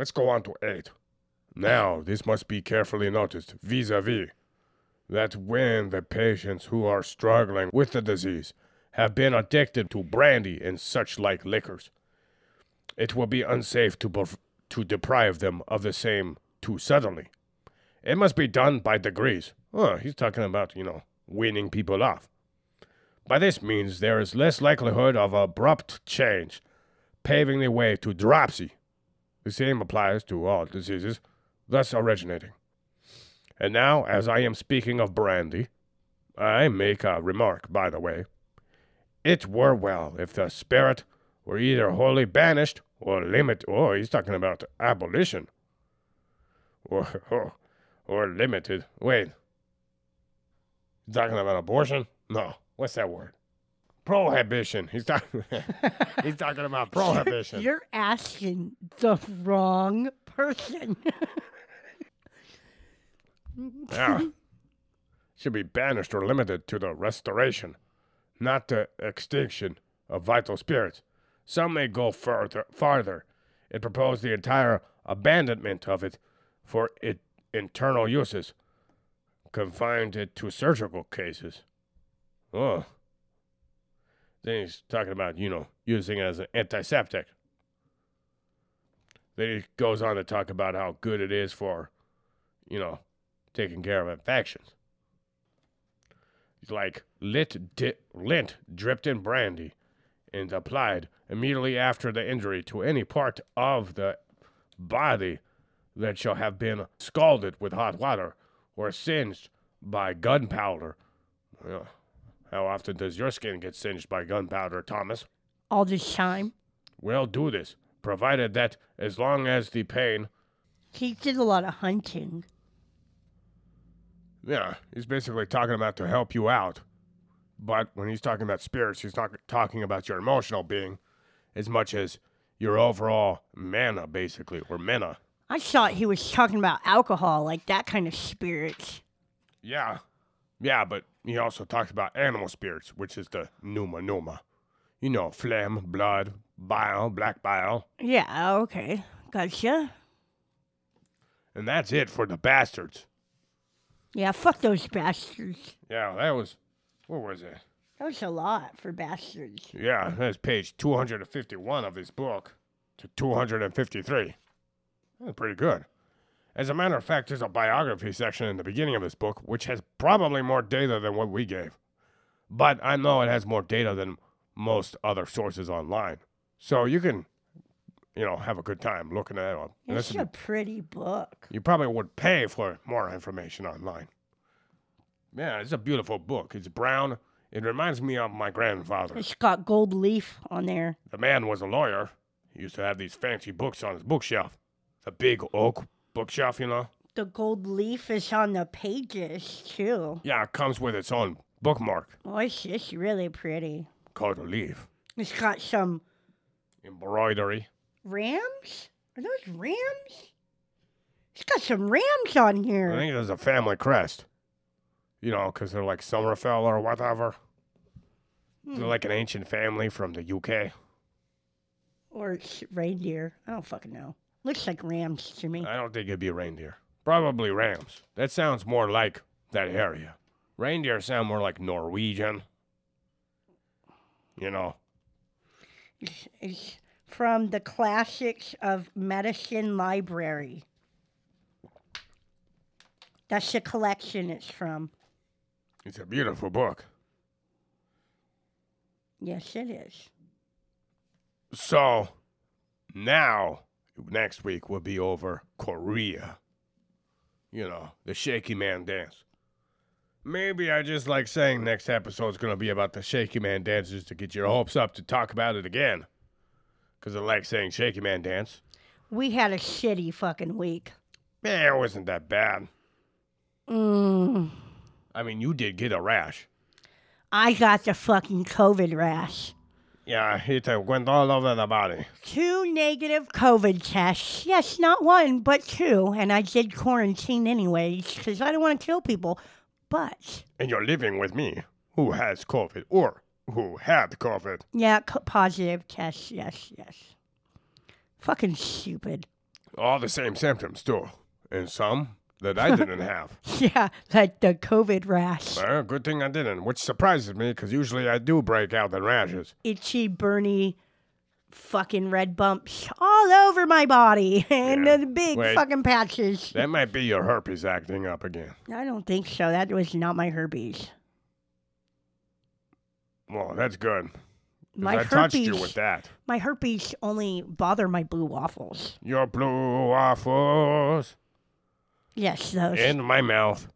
Let's go on to 8. Now, this must be carefully noticed vis a vis that when the patients who are struggling with the disease have been addicted to brandy and such like liquors, it will be unsafe to, to deprive them of the same too suddenly. It must be done by degrees. Oh, he's talking about, you know, weaning people off. By this means, there is less likelihood of abrupt change, paving the way to dropsy. The same applies to all diseases, thus originating. And now, as I am speaking of brandy, I make a remark, by the way. It were well if the spirit were either wholly banished or limit. Oh, he's talking about abolition. Or, or, or limited. Wait. He's talking about abortion? No. What's that word? Prohibition. He's talking. he's talking about prohibition. You're asking the wrong person. Yeah. Should be banished or limited to the restoration, not the extinction of vital spirits. Some may go further, farther and propose the entire abandonment of it for it, internal uses, confined it to surgical cases. Oh. Then he's talking about, you know, using it as an antiseptic. Then he goes on to talk about how good it is for, you know, taking care of infections. Like lit di- lint dripped in brandy and applied immediately after the injury to any part of the body that shall have been scalded with hot water or singed by gunpowder. Well, how often does your skin get singed by gunpowder, Thomas? All this time. Well, do this, provided that as long as the pain He did a lot of hunting. Yeah, he's basically talking about to help you out. But when he's talking about spirits, he's not talking about your emotional being as much as your overall mana, basically, or mena. I thought he was talking about alcohol, like that kind of spirits. Yeah. Yeah, but he also talks about animal spirits, which is the Numa Numa. You know, phlegm, blood, bile, black bile. Yeah, okay. Gotcha. And that's it for the bastards. Yeah, fuck those bastards. Yeah, that was. What was it? That was a lot for bastards. Yeah, that's page 251 of his book to 253. That's pretty good. As a matter of fact, there's a biography section in the beginning of this book, which has probably more data than what we gave. But I know it has more data than most other sources online. So you can, you know, have a good time looking at it. It's a pretty book. you probably would pay for more information online. Yeah, it's a beautiful book. It's brown. It reminds me of my grandfather. It's got gold leaf on there. The man was a lawyer. He used to have these fancy books on his bookshelf. The big oak bookshelf, you know? The gold leaf is on the pages too. Yeah, it comes with its own bookmark Oh, it's just really pretty. called a leaf. It's got some Embroidery. rams. Are those rams? It's got some rams on here. I here. think there's a family crest. You know, 'cause they're like Somerfell or whatever. They're hmm. like an ancient family from the UK. Or it's reindeer. I don't fucking know. Looks like rams to me. I don't think it'd be reindeer. Probably rams. That sounds more like that area. Reindeer sound more like Norwegian. You know, It's, it's from the Classics of Medicine Library. That's the collection it's from. It's a beautiful book. Yes, it is. So now, next week will be over chorea. You know, the shaky man dance. Maybe I just like saying next episode's gonna be about the shaky man dances to get your hopes up to talk about it again. Cause I like saying shaky man dance. We had a shitty fucking week. Eh, it wasn't that bad. Mm, I mean, you did get a rash. I got the fucking COVID rash. Yeah, it uh, went all over the body. Two negative COVID tests. Yes, not one, but two. And I did quarantine anyways because I don't want to kill people. But And you're living with me, who has COVID or who had COVID. yeah, co- positive tests. Yes, yes. Fucking stupid. All the same symptoms, too. And some that I didn't have. Yeah, like the COVID rash. Well, good thing I didn't, which surprises me because usually I do break out in rashes. Itchy, burny, fucking red bumps all over my body and Yeah. the big Wait. fucking patches. That might be your herpes acting up again. I don't think so. That was not my herpes. Well, that's good. My I herpes. touched you with that. My herpes only bother my blue waffles. Your blue waffles Yes, those. in my mouth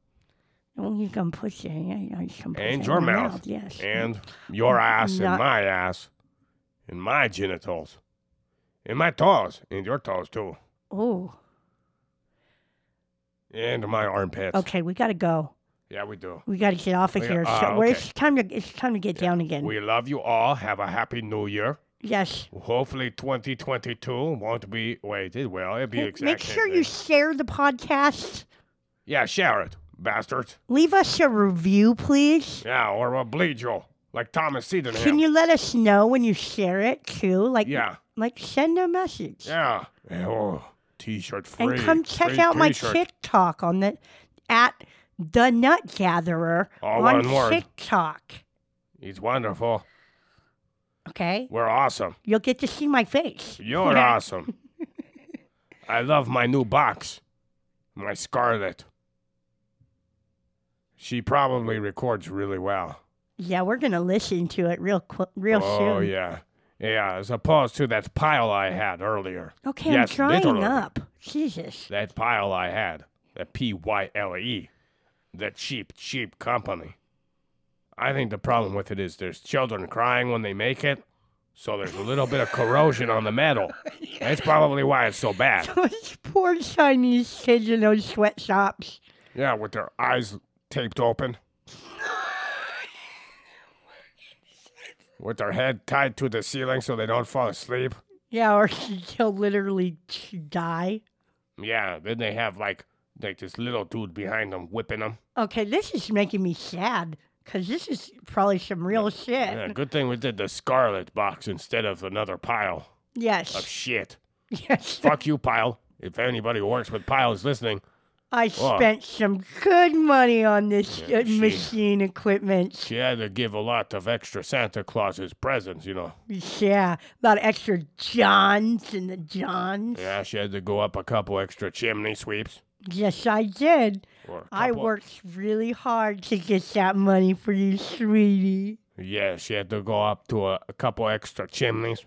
Oh, you can put it. Yeah, you can put and your mouth Yes. and your ass Not- and my ass and my genitals and my toes and your toes too Oh. and my armpits. Okay, we gotta go. Yeah, we do. We gotta get off of We- here. uh, so okay. it's time to it's time to get down again. We love you all. Have a happy new year. Yes. Hopefully 2022 won't be wait, it will. It'll be exactly Make sure you share the podcast. Yeah, share it, bastards. Leave us a review, please. Yeah, or we'll bleed you. Like Thomas Sydenham. Can you let us know when you share it too? Like, Yeah. like send a message. Yeah. Oh, t-shirt free. and come check Free out my t-shirt. TikTok on the at the Nut Gatherer All on one word. TikTok. He's wonderful. Okay, We're awesome. you'll get to see my face. You're awesome. I love my new box. My Scarlett. She probably records really well. Yeah, we're gonna listen to it real qu- real oh, soon. Oh yeah. Yeah, as opposed to that Pyle I had earlier. Okay, Yes, I'm drying literally. up. Jesus. That Pyle I had. That P Y L E. That cheap, cheap company. I think the problem with it is there's children crying when they make it, so there's a little bit of corrosion on the metal. That's probably why it's so bad. Those poor Chinese kids in those sweatshops. Yeah, with their eyes taped open. With their head tied to the ceiling so they don't fall asleep. Yeah, or they'll literally die. Yeah, then they have like like this little dude behind them whipping them. Okay, this is making me sad because this is probably some real shit. Yeah, good thing we did the Scarlett box instead of another pile Yes. of shit. Yes. Fuck you, Pyle. If anybody who works with Pyle is listening, I Whoa. spent some good money on this Yeah, uh, she- machine equipment. she had to give a lot of extra Santa Claus's presents, you know. Yeah, a lot of extra Johns in the Johns. Yeah, she had to go up a couple extra chimney sweeps. Yes, I did. I worked really hard to get that money for you, sweetie. Yeah, she had to go up to a, a couple extra chimneys.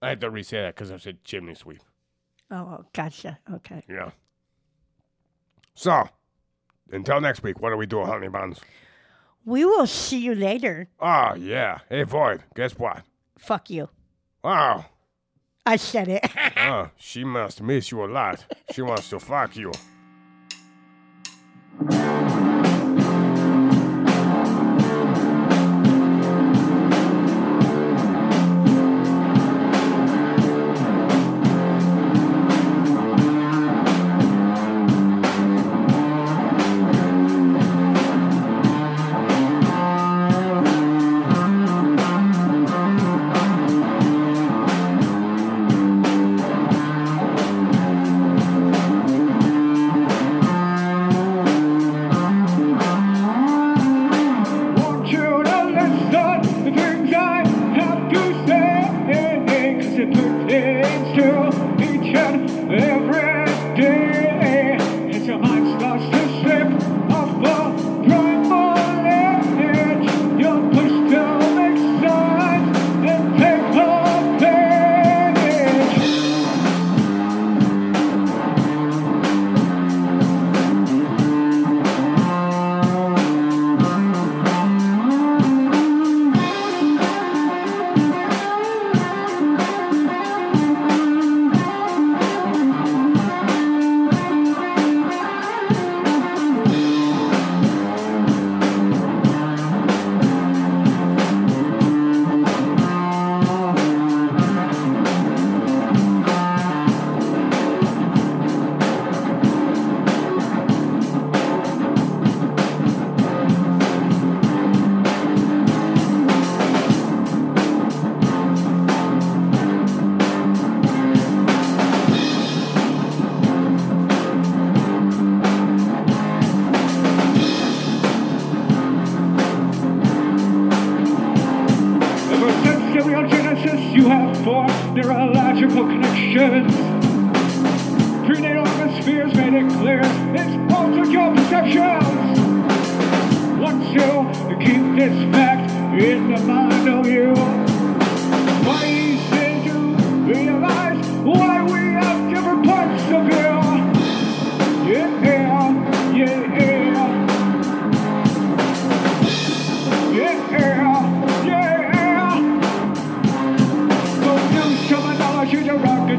I had to re-say that because I said chimney sweep. Oh, oh, gotcha. Okay. Yeah. So, until next week, what do we do, honey buns? We will see you later. Ah, yeah. Hey, Void, guess what? Fuck you. Wow. I said it. Oh, she must miss you a lot. She wants to fuck you.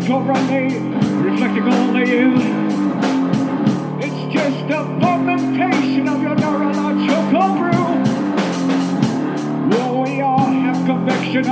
your eye, reflecting all they is. It's just a fermentation of your neurological brew. Well, we all have conviction,